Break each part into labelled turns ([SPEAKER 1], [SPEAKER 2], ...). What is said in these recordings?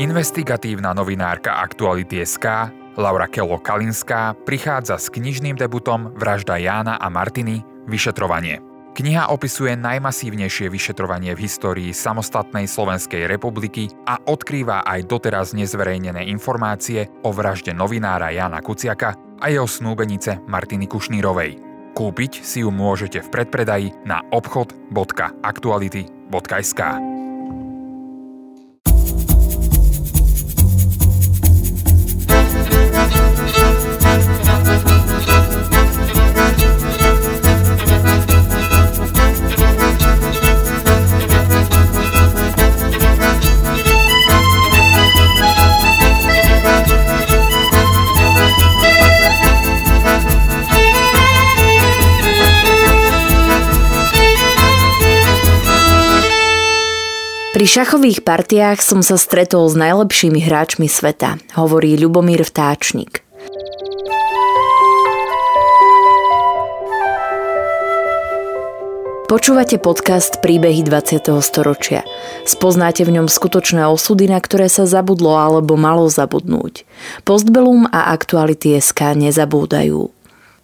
[SPEAKER 1] Investigatívna novinárka Aktuality.sk Laura Kelo Kalinská prichádza s knižným debutom Vražda Jána a Martiny Vyšetrovanie. Kniha opisuje najmasívnejšie vyšetrovanie v histórii samostatnej Slovenskej republiky a odkrýva aj doteraz nezverejnené informácie o vražde novinára Jana Kuciaka a jeho snúbenice Martiny Kušnírovej. Kúpiť si ju môžete v predpredaji na obchod.aktuality.sk.
[SPEAKER 2] Pri šachových partiách som sa stretol s najlepšími hráčmi sveta, hovorí Ľubomír Vtáčnik. Počúvate podcast Príbehy 20. storočia. Spoznáte v ňom skutočné osudy, na ktoré sa zabudlo alebo malo zabudnúť. Postbelum a aktuality SK nezabúdajú.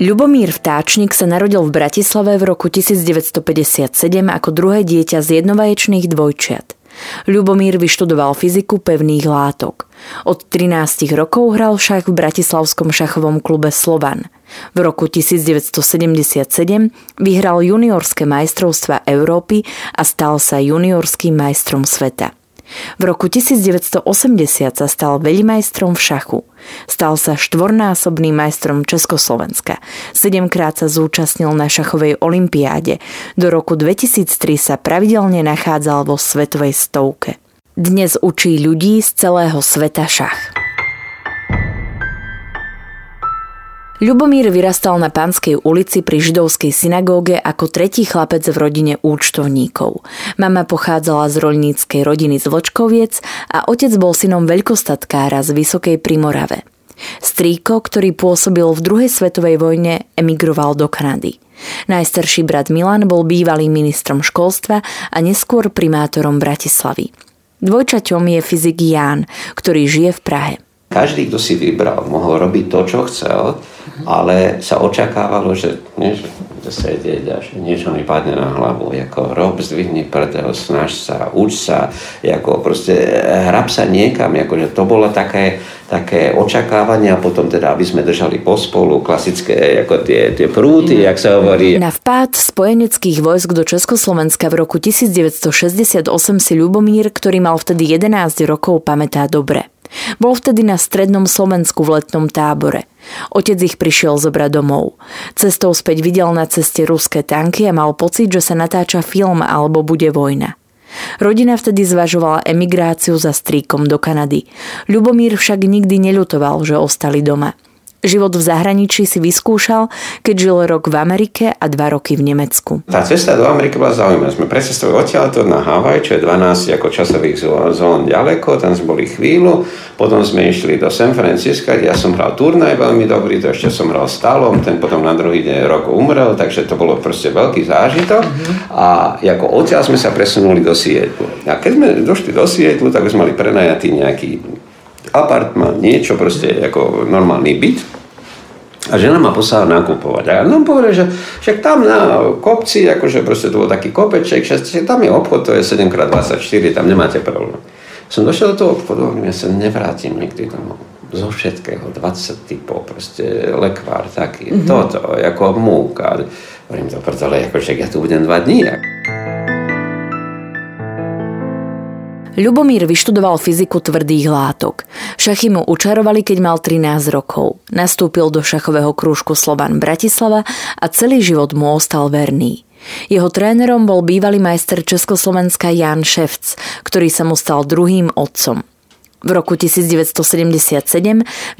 [SPEAKER 2] Ľubomír Vtáčnik sa narodil v Bratislave v roku 1957 ako druhé dieťa z jednovaječných dvojčiat. Ľubomír vyštudoval fyziku pevných látok. Od 13 rokov hral šach v Bratislavskom šachovom klube Slovan. V roku 1977 vyhral juniorské majstrovstva Európy a stal sa juniorským majstrom sveta. V roku 1980 sa stal veľmajstrom v šachu. Stal sa štvornásobným majstrom Československa. Sedemkrát sa zúčastnil na šachovej olimpiáde. Do roku 2003 sa pravidelne nachádzal vo svetovej stovke. Dnes učí ľudí z celého sveta šach. Ľubomír vyrastal na Pánskej ulici pri židovskej synagóge ako tretí chlapec v rodine účtovníkov. Mama pochádzala z roľníckej rodiny z Vlčkoviec a otec bol synom veľkostatkára z Vysokej Primorave. Strýko, ktorý pôsobil v druhej svetovej vojne, emigroval do Kanady. Najstarší brat Milan bol bývalým ministrom školstva a neskôr primátorom Bratislavy. Dvojčaťom je fyzik Ján, ktorý žije v Prahe.
[SPEAKER 3] Každý, kto si vybral, mohol robiť to, čo chcel, ale sa očakávalo, že, nie, že sedieť a že niečo mi padne na hlavu. Jako rob, zdvihni prdel, snaž sa, uč sa, ako proste hrab sa niekam. Ako, že to bolo také, také očakávanie a potom teda, aby sme držali pospolu, klasické ako tie, tie prúty, jak sa hovorí.
[SPEAKER 2] Na vpád spojeneckých vojsk do Československa v roku 1968 si Ľubomír, ktorý mal vtedy 11 rokov, pamätá dobre. Bol vtedy na strednom Slovensku v letnom tábore. Otec ich prišiel zobrať domov. Cestou späť videl na ceste ruské tanky a mal pocit, že sa natáča film alebo bude vojna. Rodina vtedy zvažovala emigráciu za stríkom do Kanady. Ľubomír však nikdy neľutoval, že ostali doma. Život v zahraničí si vyskúšal, keď žil rok v Amerike a dva roky v Nemecku.
[SPEAKER 3] Tá cesta do Ameriky bola zaujímavá. Sme precestovali odtiaľto na Havaj, čo je 12 ako časových zón ďaleko, tam sme boli chvíľu, potom sme išli do San Francisca, ja som hral turnaj veľmi dobrý, to ešte som hral stálom, ten potom na druhý deň rok umrel, takže to bolo proste veľký zážitok a ako odtiaľ sme sa presunuli do Sietlu. A keď sme došli do Sietlu, tak sme mali prenajatý nejaký apartman, niečo proste ako normálny byt. A žena ma poslala nakupovať. A nám povedal, že však tam na kopci, akože proste to bol taký kopeček, že tam je obchod, to je 7x24, tam nemáte problém. Som došiel do toho obchodu, hovorím, ja sa nevrátim nikdy domov. Zo všetkého, 20 typov, proste lekvár taký, mm-hmm. toto, ako múka. Hovorím to preto, ale akože ja tu budem dva dní.
[SPEAKER 2] Ľubomír vyštudoval fyziku tvrdých látok. Šachy mu učarovali, keď mal 13 rokov. Nastúpil do šachového krúžku Slovan Bratislava a celý život mu ostal verný. Jeho trénerom bol bývalý majster Československa Jan Ševc, ktorý sa mu stal druhým otcom. V roku 1977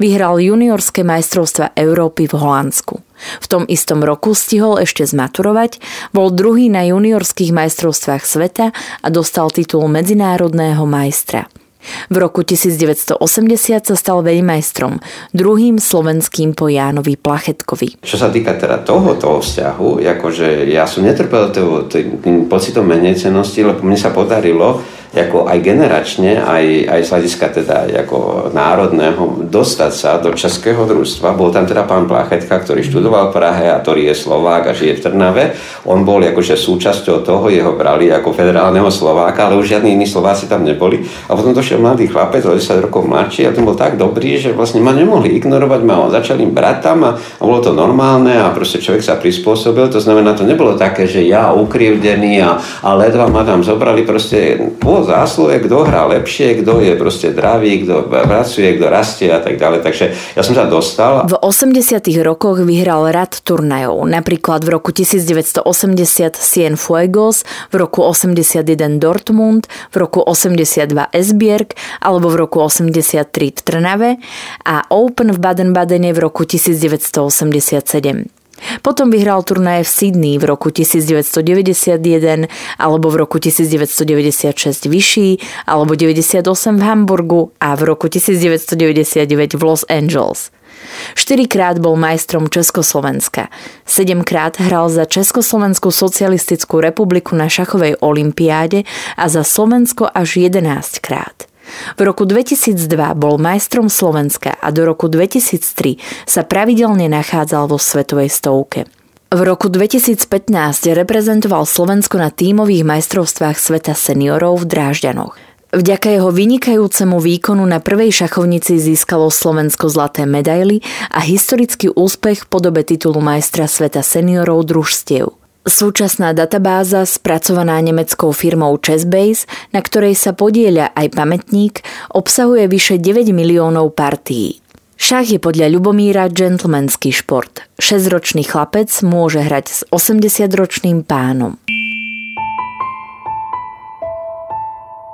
[SPEAKER 2] vyhral juniorské majstrovstva Európy v Holandsku. V tom istom roku stihol ešte zmaturovať, bol druhý na juniorských majstrovstvách sveta a dostal titul medzinárodného majstra. V roku 1980 sa stal veľmajstrom, druhým slovenským po Jánovi Plachetkovi.
[SPEAKER 3] Čo sa týka teda toho, toho vzťahu, akože ja som netrpel tým pocitom menejcenosti, lebo mne sa podarilo ako aj generačne, aj, aj z hľadiska teda ako národného, dostať sa do českého družstva. Bol tam teda pán Plachetka, ktorý študoval v Prahe a ktorý je Slovák a žije v Trnave. On bol akože súčasťou toho, jeho brali ako federálneho Slováka, ale už žiadni iní Slováci tam neboli. A potom došiel mladý chlapec, o 10 rokov mladší a ten bol tak dobrý, že vlastne ma nemohli ignorovať, ma začali brať tam a, a bolo to normálne a proste človek sa prispôsobil. To znamená, to nebolo také, že ja ukrivdený a, a ledva ma tam zobrali. Proste zásluhe, kto hrá lepšie, kto je proste dravý, kto pracuje, kto rastie a tak ďalej. Takže ja som sa dostal.
[SPEAKER 2] V 80 rokoch vyhral rad turnajov, napríklad v roku 1980 Cienfuegos, v roku 81 Dortmund, v roku 82 Esbjerg alebo v roku 83 Trnave a Open v Baden-Badene v roku 1987. Potom vyhral turnaje v Sydney v roku 1991 alebo v roku 1996 vyšší alebo 98 v Hamburgu a v roku 1999 v Los Angeles. Štyrikrát bol majstrom Československa. Sedemkrát hral za Československú socialistickú republiku na šachovej olympiáde a za Slovensko až 11 krát. V roku 2002 bol majstrom Slovenska a do roku 2003 sa pravidelne nachádzal vo svetovej stovke. V roku 2015 reprezentoval Slovensko na tímových majstrovstvách sveta seniorov v Drážďanoch. Vďaka jeho vynikajúcemu výkonu na prvej šachovnici získalo Slovensko zlaté medaily a historický úspech v podobe titulu majstra sveta seniorov družstiev. Súčasná databáza, spracovaná nemeckou firmou Chessbase, na ktorej sa podieľa aj pamätník, obsahuje vyše 9 miliónov partií. Šach je podľa Ľubomíra gentlemanský šport. 6-ročný chlapec môže hrať s 80-ročným pánom.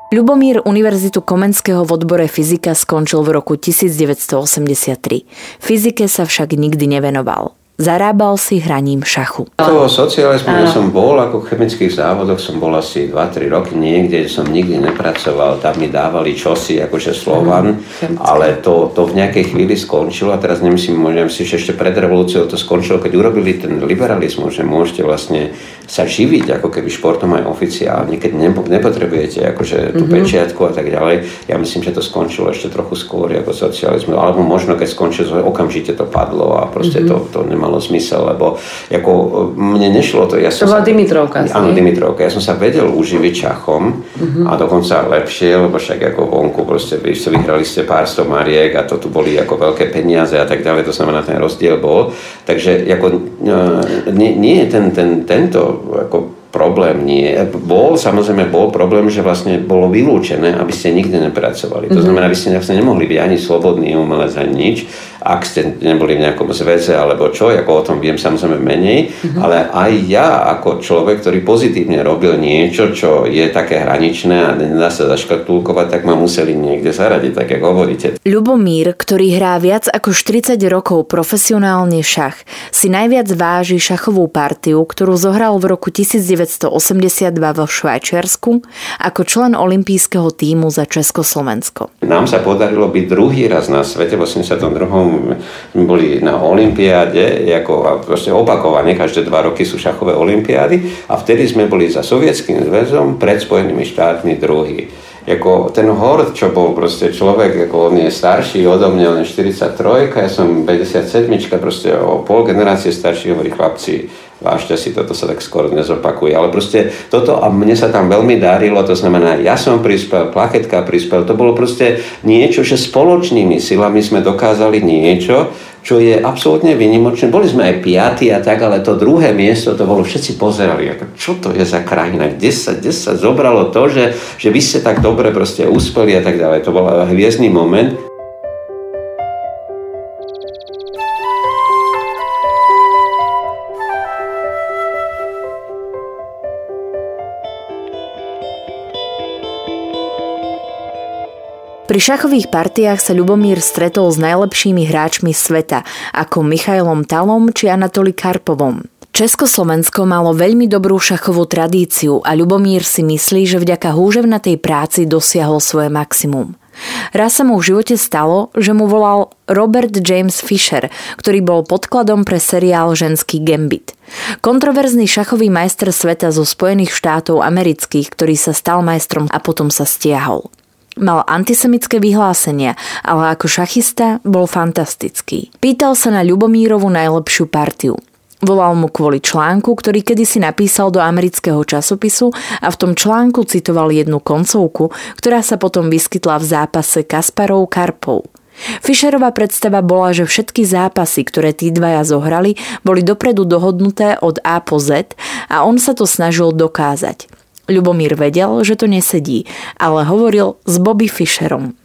[SPEAKER 2] Ľubomír Univerzitu Komenského v odbore fyzika skončil v roku 1983. Fyzike sa však nikdy nevenoval. Zarábal si hraním šachu.
[SPEAKER 3] Toho socializmu, že som bol, ako v chemických závodoch som bol asi 2-3 roky niekde, som nikdy nepracoval, tam mi dávali čosi, akože Slovan, mm, ale to, to v nejakej chvíli skončilo a teraz nemyslím, môžem si, že ešte pred revolúciou to skončilo, keď urobili ten liberalizmus, že môžete vlastne sa živiť ako keby športom aj oficiálne, keď nepotrebujete akože tú mm-hmm. pečiatku a tak ďalej. Ja myslím, že to skončilo ešte trochu skôr ako socializmu, alebo možno keď skončilo, okamžite to padlo a proste mm-hmm. to, to nemalo zmysel, lebo ako mne nešlo to. Ja
[SPEAKER 4] to bola Dimitrovka.
[SPEAKER 3] Áno, Dimitrovka. Ja som sa vedel uživiť čachom mm-hmm. a dokonca lepšie, lebo však ako vonku proste vy vyhrali ste pár sto mariek a to tu boli ako veľké peniaze a tak ďalej, to znamená ten rozdiel bol. Takže ako, e, nie, nie je ten, ten, tento ako problém nie. Bol, samozrejme bol problém, že vlastne bolo vylúčené, aby ste nikdy nepracovali. To mhm. znamená, aby ste vlastne nemohli byť ani slobodný umelec, ani nič ak ste neboli v nejakom zväze alebo čo, ako o tom viem samozrejme menej, mm-hmm. ale aj ja ako človek, ktorý pozitívne robil niečo, čo je také hraničné a nedá sa zaškatulkovať, tak ma museli niekde zaradiť, tak ako hovoríte.
[SPEAKER 2] Ľubomír, ktorý hrá viac ako 40 rokov profesionálne šach, si najviac váži šachovú partiu, ktorú zohral v roku 1982 vo Švajčiarsku ako člen olympijského týmu za Československo.
[SPEAKER 3] Nám sa podarilo byť druhý raz na svete v 82 sme boli na olympiáde, ako, a proste opakovane, každé dva roky sú šachové olympiády a vtedy sme boli za Sovietským zväzom pred Spojenými štátmi druhý. Jako ten Hord, čo bol proste človek, ako on je starší odo mňa, on je 43, ja som 57, proste o pol generácie starší, hovorí chlapci, vážte si, toto sa tak skoro nezopakuje. Ale proste toto a mne sa tam veľmi darilo, to znamená, ja som prispel, plaketka prispel, to bolo proste niečo, že spoločnými silami sme dokázali niečo, čo je absolútne vynimočné. Boli sme aj piatí a tak, ale to druhé miesto, to bolo, všetci pozerali, ako, čo to je za krajina, kde sa, kde sa zobralo to, že, že vy ste tak dobre proste uspeli a tak ďalej. To bol hviezdný moment.
[SPEAKER 2] Pri šachových partiách sa Ľubomír stretol s najlepšími hráčmi sveta, ako Michailom Talom či Anatoli Karpovom. Československo malo veľmi dobrú šachovú tradíciu a Ľubomír si myslí, že vďaka húževnatej práci dosiahol svoje maximum. Raz sa mu v živote stalo, že mu volal Robert James Fisher, ktorý bol podkladom pre seriál Ženský gambit. Kontroverzný šachový majster sveta zo Spojených štátov amerických, ktorý sa stal majstrom a potom sa stiahol. Mal antisemické vyhlásenia, ale ako šachista bol fantastický. Pýtal sa na Ľubomírovu najlepšiu partiu. Volal mu kvôli článku, ktorý kedysi napísal do amerického časopisu a v tom článku citoval jednu koncovku, ktorá sa potom vyskytla v zápase Kasparov Karpov. Fischerová predstava bola, že všetky zápasy, ktoré tí dvaja zohrali, boli dopredu dohodnuté od A po Z a on sa to snažil dokázať. Ľubomír vedel, že to nesedí, ale hovoril s Bobby Fischerom.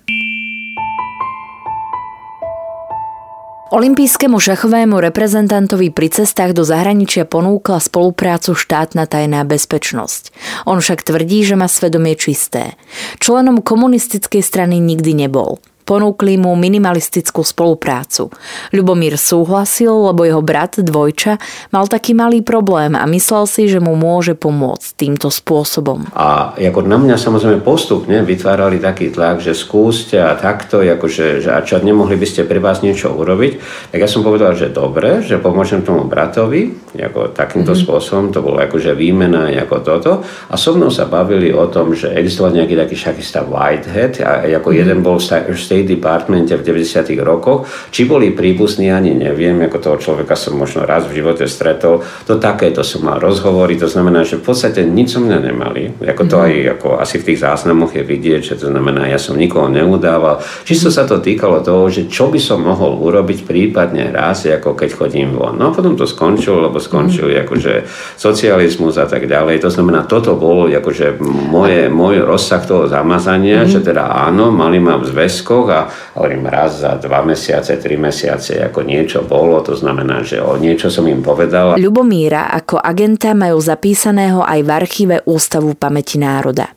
[SPEAKER 2] Olympijskému šachovému reprezentantovi pri cestách do zahraničia ponúkla spoluprácu štátna tajná bezpečnosť. On však tvrdí, že má svedomie čisté. Členom komunistickej strany nikdy nebol. Ponúkli mu minimalistickú spoluprácu. Ľubomír súhlasil, lebo jeho brat, dvojča, mal taký malý problém a myslel si, že mu môže pomôcť týmto spôsobom.
[SPEAKER 3] A ako na mňa samozrejme postupne vytvárali taký tlak, že skúste a takto, akože, že a čo, nemohli by ste pre vás niečo urobiť, tak ja som povedal, že dobre, že pomôžem tomu bratovi, ako takýmto mm-hmm. spôsobom, to bolo akože výmena ako toto. A so mnou sa bavili o tom, že existoval nejaký taký šachista Whitehead a ako mm-hmm. jeden bol v State Departmente v 90. rokoch. Či boli prípustní, ani neviem, ako toho človeka som možno raz v živote stretol. To takéto som mal rozhovory, to znamená, že v podstate nič som mňa nemali. Ako to mhm. aj ako asi v tých záznamoch je vidieť, že to znamená, ja som nikoho neudával. Čisto sa to týkalo toho, že čo by som mohol urobiť prípadne raz, ako keď chodím von. No a potom to skončilo, lebo skončil mm. akože socializmus a tak ďalej. To znamená, toto bol akože moje, môj rozsah toho zamazania, mm. že teda áno, mali ma v zväzkoch, rokoch a hovorím raz za dva mesiace, tri mesiace ako niečo bolo, to znamená, že o niečo som im povedal.
[SPEAKER 2] Ľubomíra ako agenta majú zapísaného aj v archíve Ústavu pamäti národa.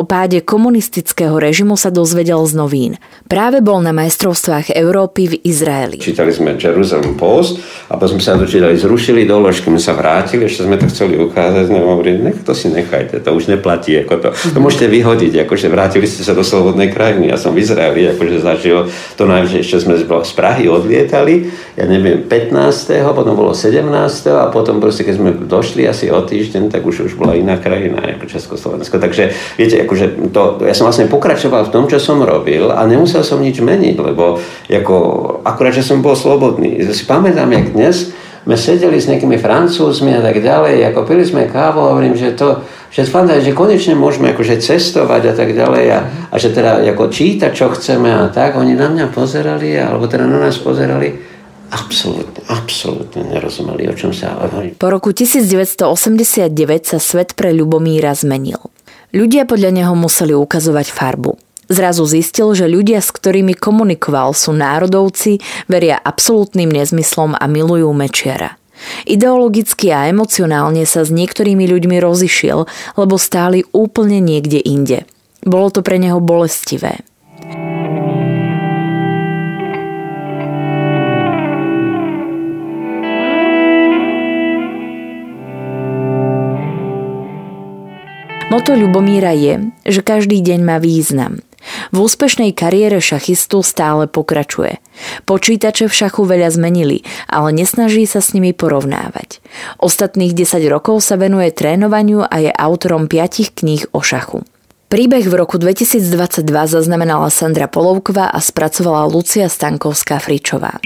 [SPEAKER 2] O páde komunistického režimu sa dozvedel z novín. Práve bol na majstrovstvách Európy v Izraeli.
[SPEAKER 3] Čítali sme Jerusalem Post a potom sme sa dočítali, zrušili doložky, sme sa vrátili, ešte sme to chceli ukázať, sme hovorili, nech to si nechajte, to už neplatí, ako to, to môžete vyhodiť, akože vrátili ste sa do slobodnej krajiny. Ja som v Izraeli akože zažil to najvyššie, ešte sme z Prahy odlietali, ja neviem, 15. potom bolo 17. a potom proste, keď sme došli asi o týždeň, tak už, už bola iná krajina, ako Československo. Takže viete, akože to, ja som vlastne pokračoval v tom, čo som robil a nemusel som nič meniť, lebo ako, akurát, že som bol slobodný. Si pamätám, jak dnes sme sedeli s nejakými francúzmi a tak ďalej, ako pili sme kávu hovorím, že to, že fanda, že konečne môžeme akože cestovať a tak ďalej a, a že teda ako čítať, čo chceme a tak, oni na mňa pozerali, alebo teda na nás pozerali absolútne, absolútne nerozumeli, o čom sa hovorí.
[SPEAKER 2] Po roku 1989 sa svet pre Ľubomíra zmenil. Ľudia podľa neho museli ukazovať farbu. Zrazu zistil, že ľudia, s ktorými komunikoval, sú národovci, veria absolútnym nezmyslom a milujú Mečiara. Ideologicky a emocionálne sa s niektorými ľuďmi rozišiel, lebo stáli úplne niekde inde. Bolo to pre neho bolestivé. Moto Ľubomíra je, že každý deň má význam. V úspešnej kariére šachistu stále pokračuje. Počítače v šachu veľa zmenili, ale nesnaží sa s nimi porovnávať. Ostatných 10 rokov sa venuje trénovaniu a je autorom 5 kníh o šachu. Príbeh v roku 2022 zaznamenala Sandra Polovková a spracovala Lucia Stankovská-Fričová.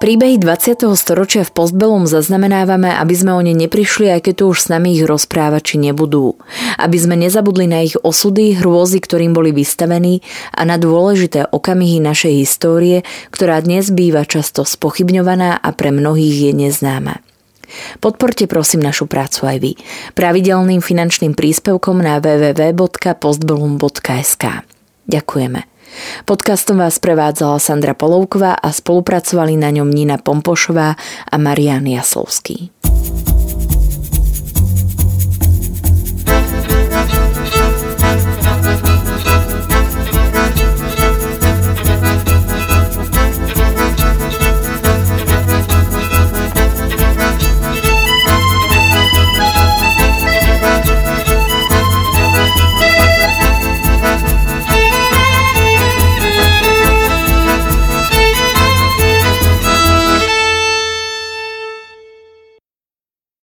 [SPEAKER 2] Príbehy 20. storočia v Postbelum zaznamenávame, aby sme o ne neprišli, aj keď tu už s nami ich rozprávači nebudú. Aby sme nezabudli na ich osudy, hrôzy, ktorým boli vystavení a na dôležité okamihy našej histórie, ktorá dnes býva často spochybňovaná a pre mnohých je neznáma. Podporte prosím našu prácu aj vy. Pravidelným finančným príspevkom na www.postbellum.sk. Ďakujeme. Podcastom vás prevádzala Sandra Polovková a spolupracovali na ňom Nina Pompošová a Marian Jaslovský.